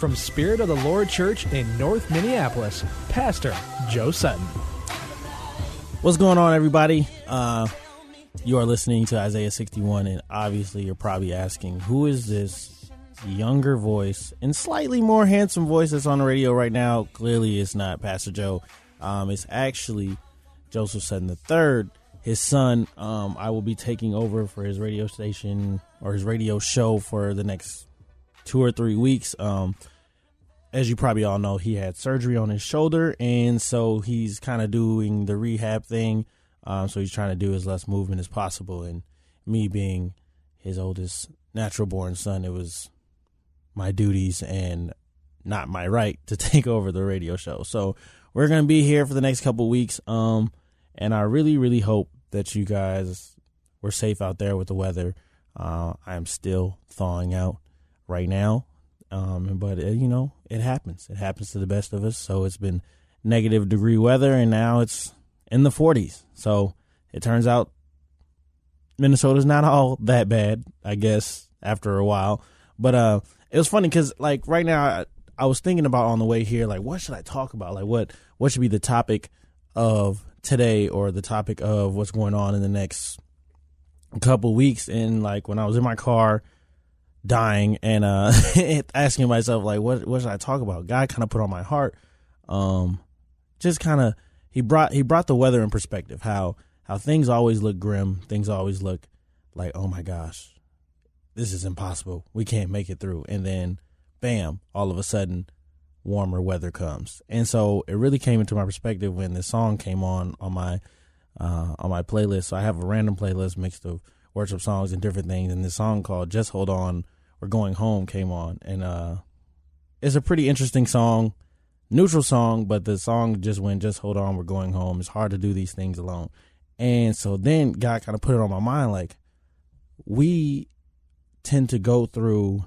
from Spirit of the Lord Church in North Minneapolis, Pastor Joe Sutton. What's going on, everybody? Uh, you are listening to Isaiah 61, and obviously, you're probably asking, who is this younger voice and slightly more handsome voice that's on the radio right now? Clearly, it's not Pastor Joe. Um, it's actually Joseph Sutton III, his son. Um, I will be taking over for his radio station or his radio show for the next two or three weeks. Um, as you probably all know, he had surgery on his shoulder, and so he's kind of doing the rehab thing. Um, so he's trying to do as less movement as possible. And me being his oldest natural born son, it was my duties and not my right to take over the radio show. So we're gonna be here for the next couple weeks. Um, and I really, really hope that you guys were safe out there with the weather. Uh, I am still thawing out right now. Um, but it, you know, it happens. It happens to the best of us. So it's been negative degree weather, and now it's in the 40s. So it turns out Minnesota's not all that bad, I guess, after a while. But uh, it was funny because, like, right now, I, I was thinking about on the way here, like, what should I talk about? Like, what what should be the topic of today, or the topic of what's going on in the next couple weeks? And like, when I was in my car dying and uh asking myself like what what should I talk about? God kind of put on my heart um just kind of he brought he brought the weather in perspective how how things always look grim, things always look like oh my gosh. This is impossible. We can't make it through. And then bam, all of a sudden warmer weather comes. And so it really came into my perspective when this song came on on my uh on my playlist. So I have a random playlist mixed of worship songs and different things. And this song called "Just Hold On, We're Going Home" came on, and uh, it's a pretty interesting song, neutral song, but the song just went "Just Hold On, We're Going Home." It's hard to do these things alone, and so then God kind of put it on my mind, like we tend to go through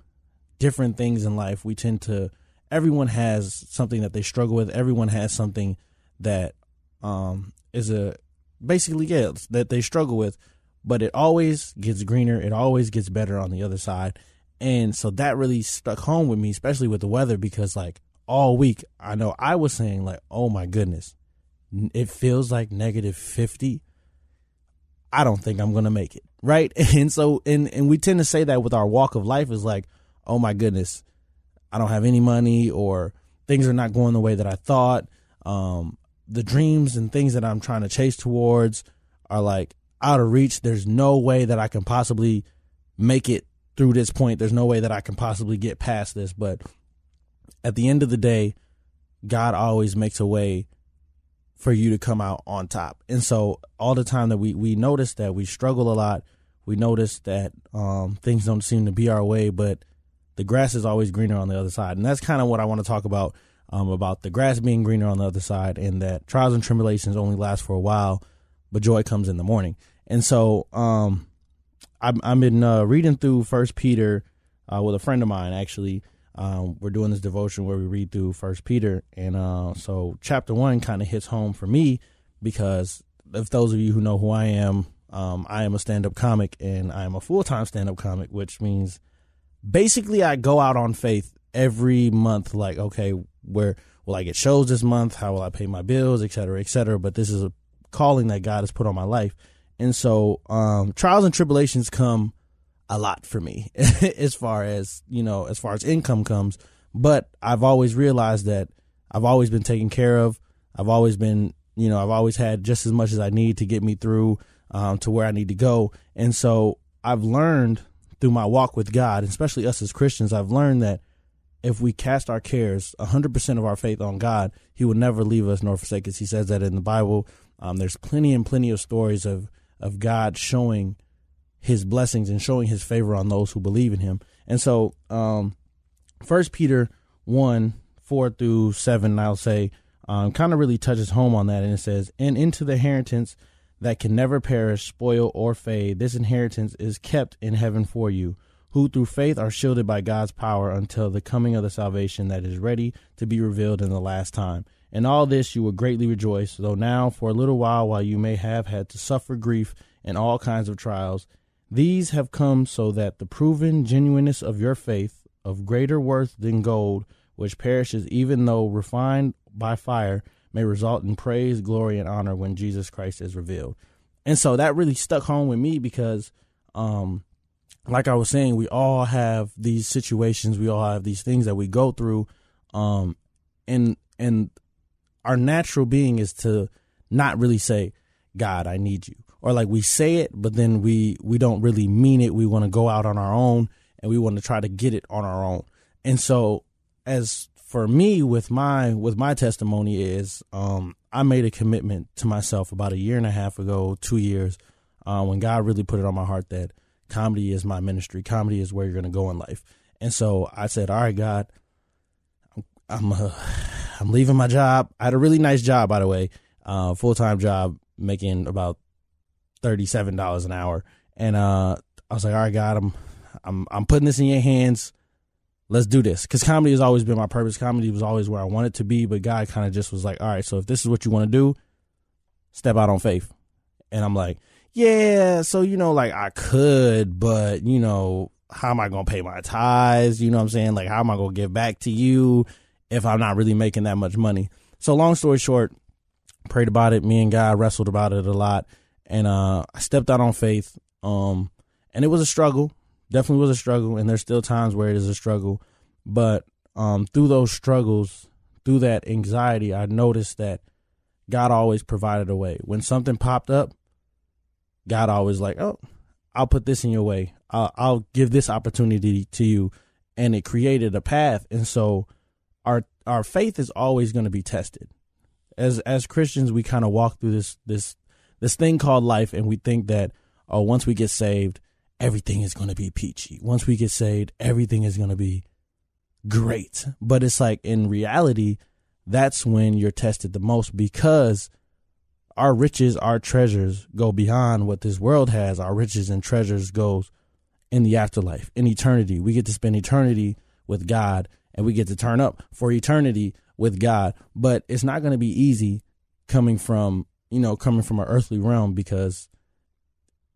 different things in life. We tend to everyone has something that they struggle with. Everyone has something that um, is a basically yeah that they struggle with but it always gets greener. It always gets better on the other side. And so that really stuck home with me, especially with the weather, because like all week, I know I was saying, like, oh my goodness, it feels like negative 50. I don't think I'm going to make it. Right. And so, and, and we tend to say that with our walk of life is like, oh my goodness, I don't have any money or things are not going the way that I thought. Um, the dreams and things that I'm trying to chase towards are like, out of reach. There's no way that I can possibly make it through this point. There's no way that I can possibly get past this. But at the end of the day, God always makes a way for you to come out on top. And so all the time that we, we notice that we struggle a lot, we notice that um, things don't seem to be our way, but the grass is always greener on the other side. And that's kind of what I want to talk about, um, about the grass being greener on the other side and that trials and tribulations only last for a while, but joy comes in the morning. And so um, I've, I've been uh, reading through First Peter uh, with a friend of mine. Actually, um, we're doing this devotion where we read through First Peter, and uh, so chapter one kind of hits home for me because if those of you who know who I am, um, I am a stand-up comic, and I am a full-time stand-up comic, which means basically I go out on faith every month. Like, okay, where will I get shows this month? How will I pay my bills, et cetera, et cetera? But this is a calling that God has put on my life. And so um, trials and tribulations come a lot for me as far as, you know, as far as income comes. But I've always realized that I've always been taken care of. I've always been, you know, I've always had just as much as I need to get me through um, to where I need to go. And so I've learned through my walk with God, especially us as Christians, I've learned that if we cast our cares, 100% of our faith on God, He will never leave us nor forsake us. He says that in the Bible. Um, there's plenty and plenty of stories of, of God showing His blessings and showing His favor on those who believe in Him. And so, um, First Peter 1 4 through 7, I'll say, um, kind of really touches home on that. And it says, And into the inheritance that can never perish, spoil, or fade, this inheritance is kept in heaven for you who through faith are shielded by God's power until the coming of the salvation that is ready to be revealed in the last time. In all this you will greatly rejoice, though now for a little while, while you may have had to suffer grief and all kinds of trials, these have come so that the proven genuineness of your faith, of greater worth than gold, which perishes even though refined by fire, may result in praise, glory, and honor when Jesus Christ is revealed. And so that really stuck home with me because um, like I was saying, we all have these situations, we all have these things that we go through, um, and and our natural being is to not really say, "God, I need you," or like we say it, but then we we don't really mean it. We want to go out on our own, and we want to try to get it on our own. And so, as for me, with my with my testimony is, um, I made a commitment to myself about a year and a half ago, two years, uh, when God really put it on my heart that comedy is my ministry. Comedy is where you're going to go in life. And so I said, all right, God, I'm uh, I'm leaving my job. I had a really nice job, by the way, uh, full time job, making about thirty seven dollars an hour. And uh, I was like, all right, God, I'm I'm I'm putting this in your hands. Let's do this because comedy has always been my purpose. Comedy was always where I wanted to be, but God kind of just was like, all right, so if this is what you want to do, step out on faith. And I'm like, yeah, so you know, like I could, but you know, how am I gonna pay my tithes? You know what I'm saying? Like how am I gonna give back to you if I'm not really making that much money? So long story short, prayed about it, me and God wrestled about it a lot, and uh I stepped out on faith. Um and it was a struggle. Definitely was a struggle, and there's still times where it is a struggle. But um through those struggles, through that anxiety, I noticed that God always provided a way. When something popped up, God always like, oh, I'll put this in your way. I'll, I'll give this opportunity to you, and it created a path. And so, our our faith is always going to be tested. As as Christians, we kind of walk through this this this thing called life, and we think that oh, once we get saved, everything is going to be peachy. Once we get saved, everything is going to be great. But it's like in reality, that's when you're tested the most because our riches, our treasures go beyond what this world has. Our riches and treasures goes in the afterlife, in eternity. We get to spend eternity with God and we get to turn up for eternity with God. But it's not going to be easy coming from, you know, coming from an earthly realm because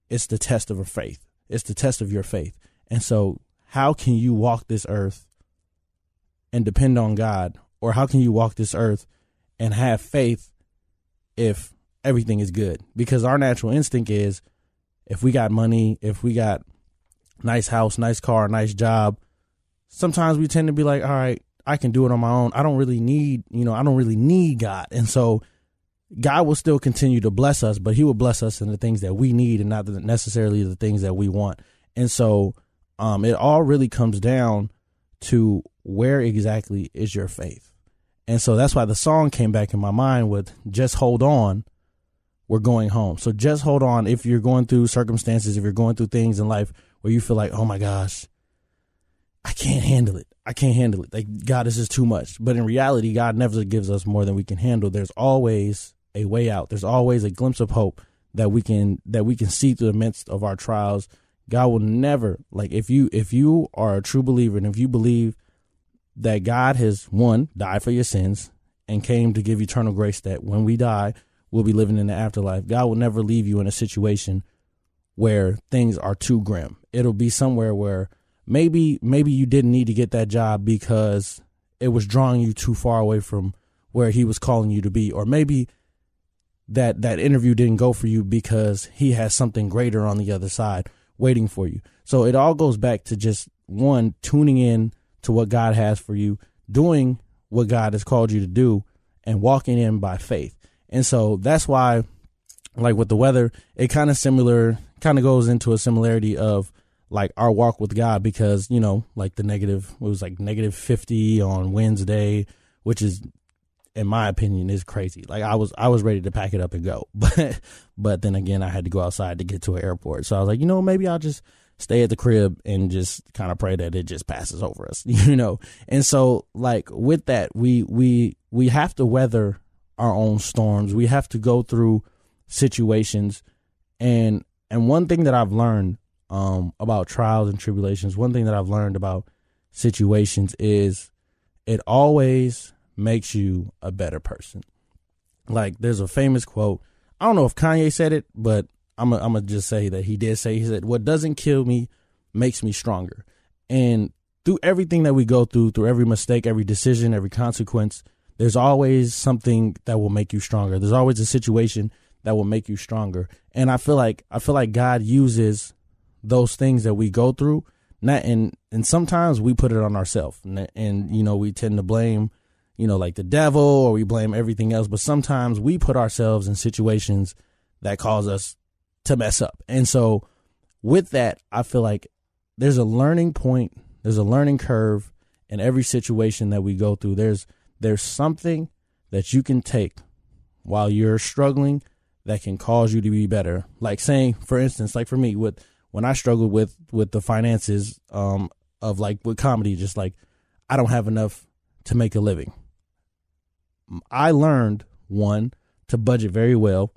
it's the test of a faith. It's the test of your faith. And so how can you walk this earth and depend on God? Or how can you walk this earth and have faith if everything is good because our natural instinct is if we got money, if we got nice house, nice car, nice job, sometimes we tend to be like, all right, I can do it on my own. I don't really need, you know, I don't really need God. And so God will still continue to bless us, but he will bless us in the things that we need and not necessarily the things that we want. And so um, it all really comes down to where exactly is your faith. And so that's why the song came back in my mind with just hold on we're going home. So just hold on. If you're going through circumstances, if you're going through things in life where you feel like, oh my gosh, I can't handle it. I can't handle it. Like, God, this is too much. But in reality, God never gives us more than we can handle. There's always a way out. There's always a glimpse of hope that we can that we can see through the midst of our trials. God will never like if you if you are a true believer and if you believe that God has one died for your sins and came to give eternal grace that when we die we'll be living in the afterlife. God will never leave you in a situation where things are too grim. It'll be somewhere where maybe maybe you didn't need to get that job because it was drawing you too far away from where he was calling you to be or maybe that that interview didn't go for you because he has something greater on the other side waiting for you. So it all goes back to just one tuning in to what God has for you, doing what God has called you to do and walking in by faith. And so that's why, like with the weather, it kind of similar, kind of goes into a similarity of like our walk with God because, you know, like the negative, it was like negative 50 on Wednesday, which is, in my opinion, is crazy. Like I was, I was ready to pack it up and go, but, but then again, I had to go outside to get to an airport. So I was like, you know, maybe I'll just stay at the crib and just kind of pray that it just passes over us, you know? And so like with that, we, we, we have to weather our own storms. We have to go through situations and, and one thing that I've learned, um, about trials and tribulations, one thing that I've learned about situations is it always makes you a better person. Like there's a famous quote. I don't know if Kanye said it, but I'm gonna just say that he did say he said what doesn't kill me makes me stronger. And through everything that we go through, through every mistake, every decision, every consequence, there's always something that will make you stronger. There's always a situation that will make you stronger. And I feel like I feel like God uses those things that we go through not and and sometimes we put it on ourselves and, and you know we tend to blame you know like the devil or we blame everything else but sometimes we put ourselves in situations that cause us to mess up. And so with that, I feel like there's a learning point, there's a learning curve in every situation that we go through. There's there's something that you can take while you're struggling that can cause you to be better. Like saying, for instance, like for me, with when I struggled with with the finances um, of like with comedy, just like I don't have enough to make a living. I learned one to budget very well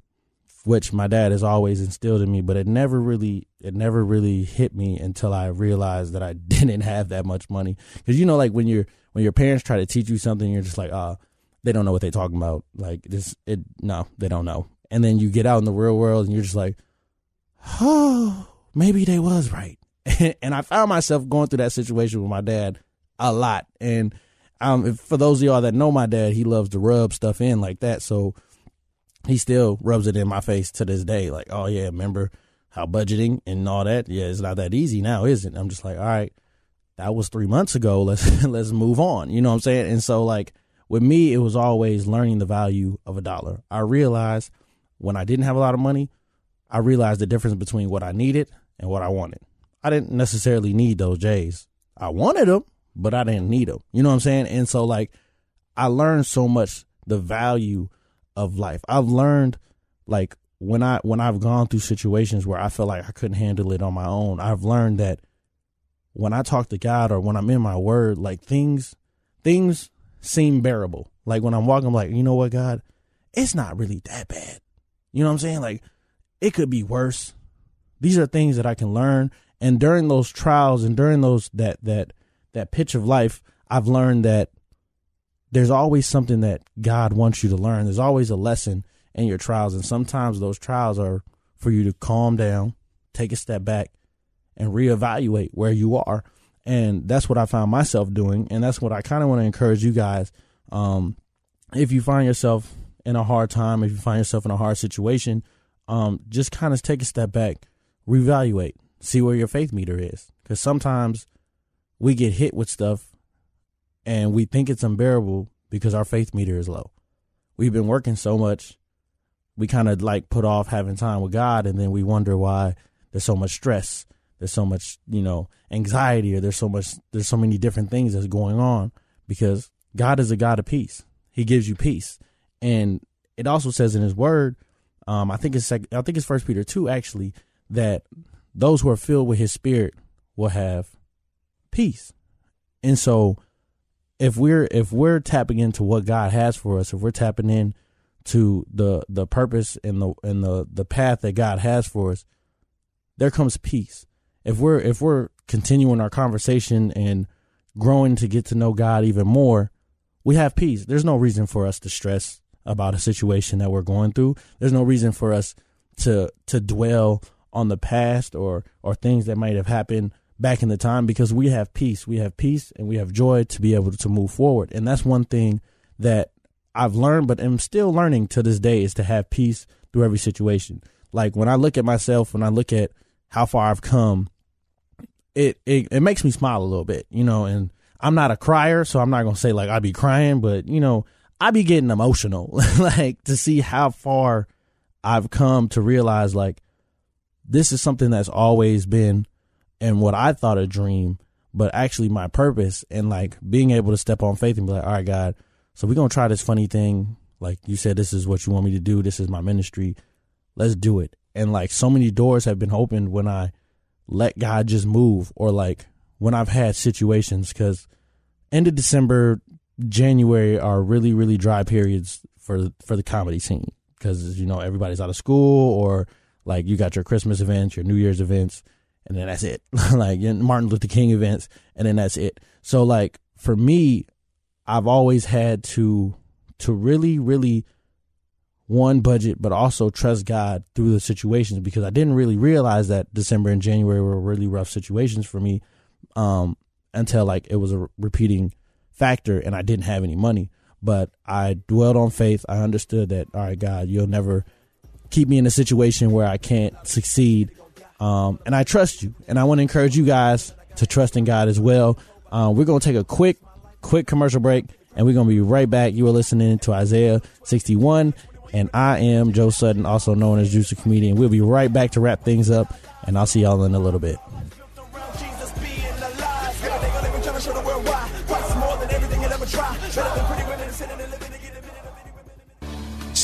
which my dad has always instilled in me, but it never really it never really hit me until I realized that I didn't have that much money. Because you know, like when you're when your parents try to teach you something, you're just like, ah, they don't know what they're talking about. Like this, it no, they don't know. And then you get out in the real world, and you're just like, oh, maybe they was right. and I found myself going through that situation with my dad a lot. And um, for those of y'all that know my dad, he loves to rub stuff in like that. So he still rubs it in my face to this day. Like, oh yeah, remember how budgeting and all that? Yeah, it's not that easy now, is it? I'm just like, all right, that was three months ago. Let's let's move on. You know what I'm saying? And so like with me, it was always learning the value of a dollar. I realized when I didn't have a lot of money, I realized the difference between what I needed and what I wanted. I didn't necessarily need those J's. I wanted them, but I didn't need them. You know what I'm saying? And so like I learned so much the value of life. I've learned like when I when I've gone through situations where I felt like I couldn't handle it on my own, I've learned that when I talk to God or when I'm in my word, like things things seem bearable. Like when I'm walking, I'm like, you know what, God, it's not really that bad. You know what I'm saying? Like it could be worse. These are things that I can learn. And during those trials and during those that that that pitch of life, I've learned that there's always something that God wants you to learn. There's always a lesson in your trials. And sometimes those trials are for you to calm down, take a step back, and reevaluate where you are. And that's what I found myself doing. And that's what I kind of want to encourage you guys. Um, if you find yourself in a hard time, if you find yourself in a hard situation, um, just kind of take a step back, reevaluate, see where your faith meter is. Because sometimes we get hit with stuff and we think it's unbearable because our faith meter is low. We've been working so much, we kind of like put off having time with God, and then we wonder why there's so much stress, there's so much, you know, anxiety, or there's so much, there's so many different things that's going on because God is a God of peace. He gives you peace, and it also says in His Word, um, I think it's I think it's First Peter two actually that those who are filled with His Spirit will have peace, and so if we're if we're tapping into what God has for us, if we're tapping in to the the purpose and the and the the path that God has for us, there comes peace. If we're if we're continuing our conversation and growing to get to know God even more, we have peace. There's no reason for us to stress about a situation that we're going through. There's no reason for us to to dwell on the past or or things that might have happened back in the time because we have peace. We have peace and we have joy to be able to move forward. And that's one thing that I've learned, but am still learning to this day is to have peace through every situation. Like when I look at myself, when I look at how far I've come, it, it, it makes me smile a little bit, you know, and I'm not a crier, so I'm not gonna say like I be crying, but you know, I be getting emotional, like to see how far I've come to realize like this is something that's always been and what I thought a dream, but actually my purpose and like being able to step on faith and be like, all right, God, so we're gonna try this funny thing. Like you said, this is what you want me to do. This is my ministry. Let's do it. And like so many doors have been opened when I let God just move or like when I've had situations because end of December, January are really, really dry periods for, for the comedy scene because, you know, everybody's out of school or like you got your Christmas events, your New Year's events, and then that's it. like Martin Luther King events, and then that's it. So like for me, I've always had to to really, really one budget, but also trust God through the situations because I didn't really realize that December and January were really rough situations for me um, until like it was a repeating factor and I didn't have any money. But I dwelled on faith. I understood that, all right, God, you'll never keep me in a situation where I can't succeed. Um, and I trust you. And I want to encourage you guys to trust in God as well. Uh, we're going to take a quick, quick commercial break and we're going to be right back. You are listening to Isaiah 61 and I am Joe Sutton, also known as Juice the Comedian. We'll be right back to wrap things up, and I'll see y'all in a little bit.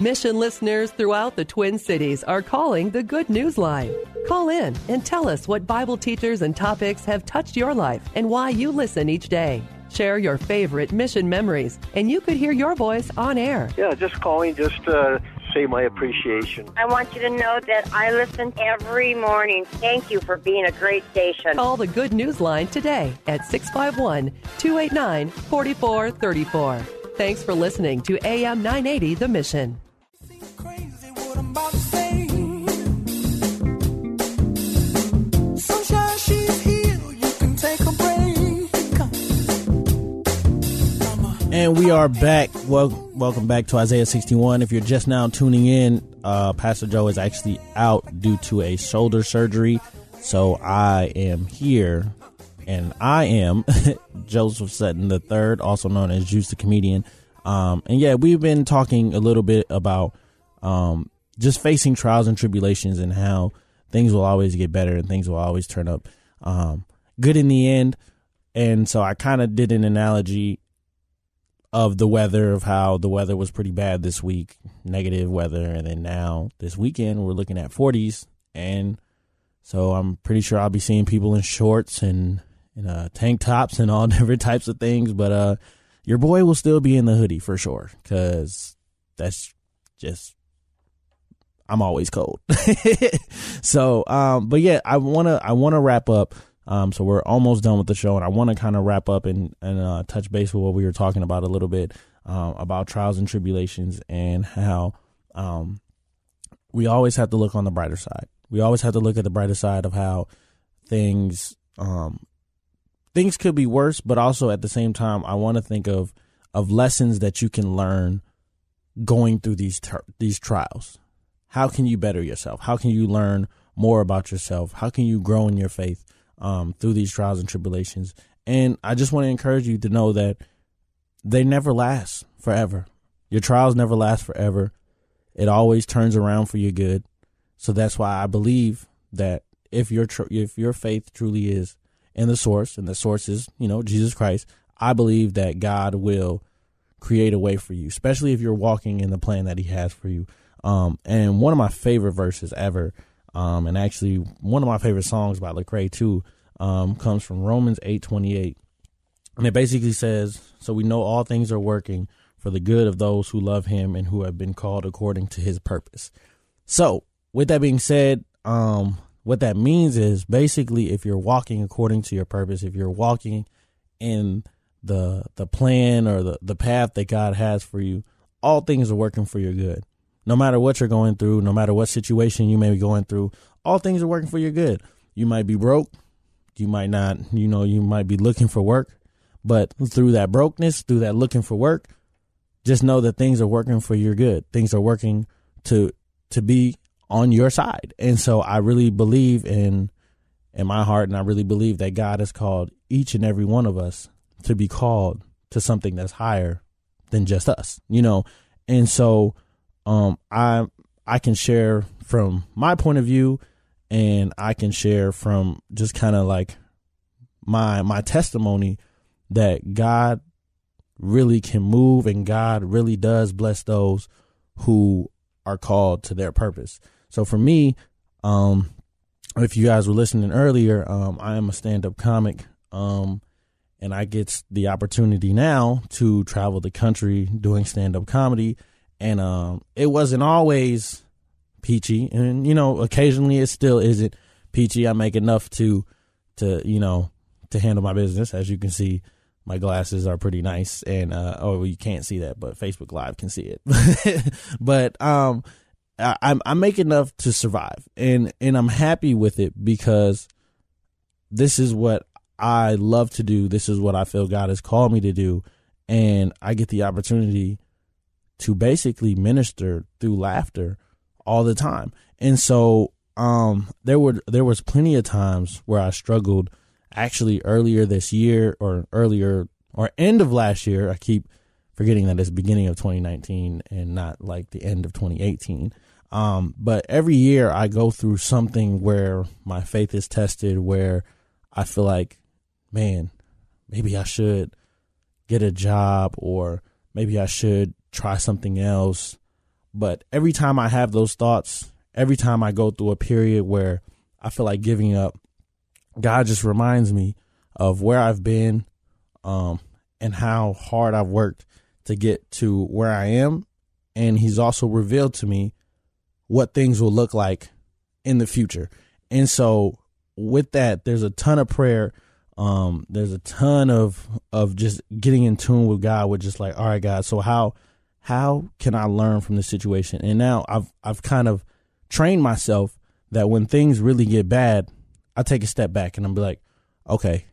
Mission listeners throughout the Twin Cities are calling the Good News Line. Call in and tell us what Bible teachers and topics have touched your life and why you listen each day. Share your favorite mission memories, and you could hear your voice on air. Yeah, just calling just to say my appreciation. I want you to know that I listen every morning. Thank you for being a great station. Call the Good News Line today at 651 289 4434. Thanks for listening to AM 980 The Mission. And we are back. Well, welcome back to Isaiah 61. If you're just now tuning in, uh, Pastor Joe is actually out due to a shoulder surgery. So I am here, and I am Joseph Sutton the third, also known as Juice the Comedian. Um, and yeah, we've been talking a little bit about um, just facing trials and tribulations and how things will always get better and things will always turn up um, good in the end. And so I kind of did an analogy of the weather, of how the weather was pretty bad this week, negative weather, and then now this weekend we're looking at 40s, and so I'm pretty sure I'll be seeing people in shorts and in uh, tank tops and all different types of things, but uh, your boy will still be in the hoodie for sure, because that's just I'm always cold. so, um, but yeah, I wanna I wanna wrap up um, so we're almost done with the show, and I want to kind of wrap up and and uh, touch base with what we were talking about a little bit um, about trials and tribulations and how um, we always have to look on the brighter side. We always have to look at the brighter side of how things um, things could be worse, but also at the same time, I want to think of of lessons that you can learn going through these ter- these trials. How can you better yourself? How can you learn more about yourself? How can you grow in your faith? um, through these trials and tribulations. And I just want to encourage you to know that they never last forever. Your trials never last forever. It always turns around for your good. So that's why I believe that if your tr- if your faith truly is in the source, and the source is you know Jesus Christ, I believe that God will create a way for you, especially if you're walking in the plan that He has for you. Um, and one of my favorite verses ever um, and actually, one of my favorite songs by Lecrae too um, comes from Romans eight twenty eight, and it basically says, "So we know all things are working for the good of those who love Him and who have been called according to His purpose." So, with that being said, um, what that means is basically if you're walking according to your purpose, if you're walking in the the plan or the the path that God has for you, all things are working for your good. No matter what you're going through, no matter what situation you may be going through, all things are working for your good. You might be broke, you might not, you know, you might be looking for work, but through that brokenness, through that looking for work, just know that things are working for your good. Things are working to to be on your side. And so I really believe in in my heart and I really believe that God has called each and every one of us to be called to something that's higher than just us. You know, and so um I I can share from my point of view and I can share from just kind of like my my testimony that God really can move and God really does bless those who are called to their purpose. So for me, um, if you guys were listening earlier, um, I am a stand up comic. Um, and I get the opportunity now to travel the country doing stand up comedy. And um, it wasn't always peachy. And, you know, occasionally it still isn't peachy. I make enough to, to, you know, to handle my business. As you can see, my glasses are pretty nice and uh oh you can't see that but facebook live can see it but um I, i make enough to survive and and i'm happy with it because this is what i love to do this is what i feel god has called me to do and i get the opportunity to basically minister through laughter all the time and so um there were there was plenty of times where i struggled actually earlier this year or earlier or end of last year. I keep forgetting that it's beginning of 2019 and not like the end of 2018. Um, but every year I go through something where my faith is tested, where I feel like, man, maybe I should get a job or maybe I should try something else. But every time I have those thoughts, every time I go through a period where I feel like giving up, God just reminds me of where I've been, um, and how hard I've worked to get to where I am. And He's also revealed to me what things will look like in the future. And so, with that, there's a ton of prayer. Um, there's a ton of of just getting in tune with God. With just like, all right, God. So how how can I learn from this situation? And now I've I've kind of trained myself that when things really get bad, I take a step back and I'm be like, okay,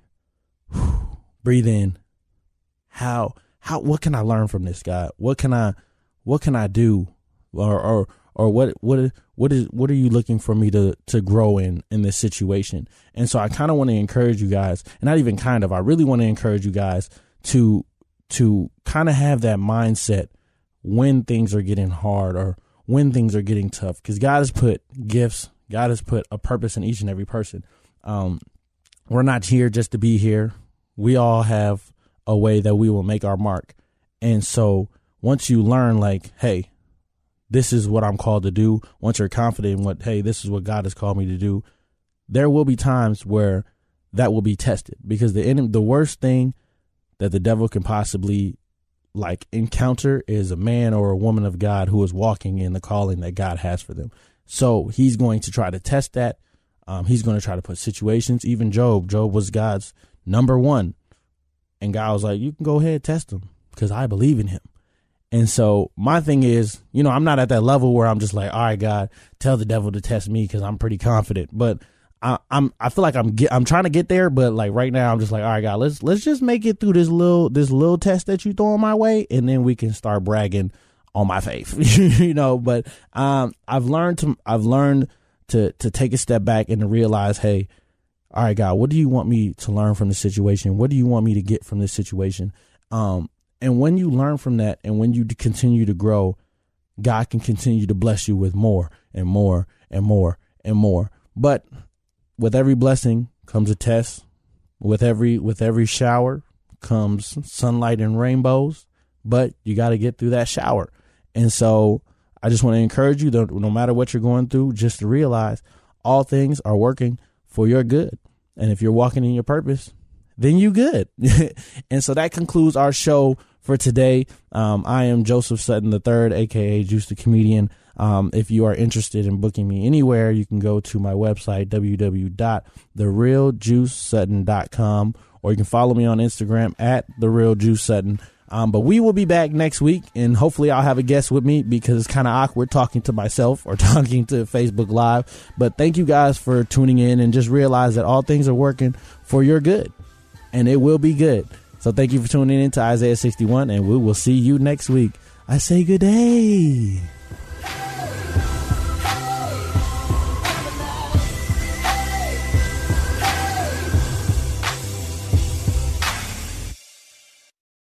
whew, breathe in. How how what can I learn from this guy? What can I what can I do? Or or or what what what is what are you looking for me to to grow in in this situation? And so I kind of want to encourage you guys, and not even kind of, I really want to encourage you guys to to kind of have that mindset when things are getting hard or when things are getting tough because God has put gifts God has put a purpose in each and every person. Um, we're not here just to be here. We all have a way that we will make our mark. And so once you learn, like, hey, this is what I'm called to do, once you're confident in what, hey, this is what God has called me to do, there will be times where that will be tested because the enemy, the worst thing that the devil can possibly like encounter is a man or a woman of God who is walking in the calling that God has for them. So he's going to try to test that. Um, he's going to try to put situations. Even Job, Job was God's number one, and God was like, "You can go ahead test him because I believe in him." And so my thing is, you know, I'm not at that level where I'm just like, "All right, God, tell the devil to test me because I'm pretty confident." But I, am I feel like I'm get, I'm trying to get there, but like right now I'm just like, all right, God, let's let's just make it through this little this little test that you throw my way, and then we can start bragging on my faith, you know. But um, I've learned to I've learned to to take a step back and to realize, hey, all right, God, what do you want me to learn from this situation? What do you want me to get from this situation? Um, and when you learn from that, and when you continue to grow, God can continue to bless you with more and more and more and more. But with every blessing comes a test. With every with every shower comes sunlight and rainbows. But you got to get through that shower. And so I just want to encourage you that no matter what you're going through, just to realize all things are working for your good. And if you're walking in your purpose, then you good. and so that concludes our show for today. Um, I am Joseph Sutton III, aka Juice the Comedian. Um, if you are interested in booking me anywhere, you can go to my website, www.therealjuicesutton.com or you can follow me on Instagram at the real Juice Sutton. Um, but we will be back next week, and hopefully, I'll have a guest with me because it's kind of awkward talking to myself or talking to Facebook Live. But thank you guys for tuning in, and just realize that all things are working for your good, and it will be good. So, thank you for tuning in to Isaiah 61, and we will see you next week. I say good day.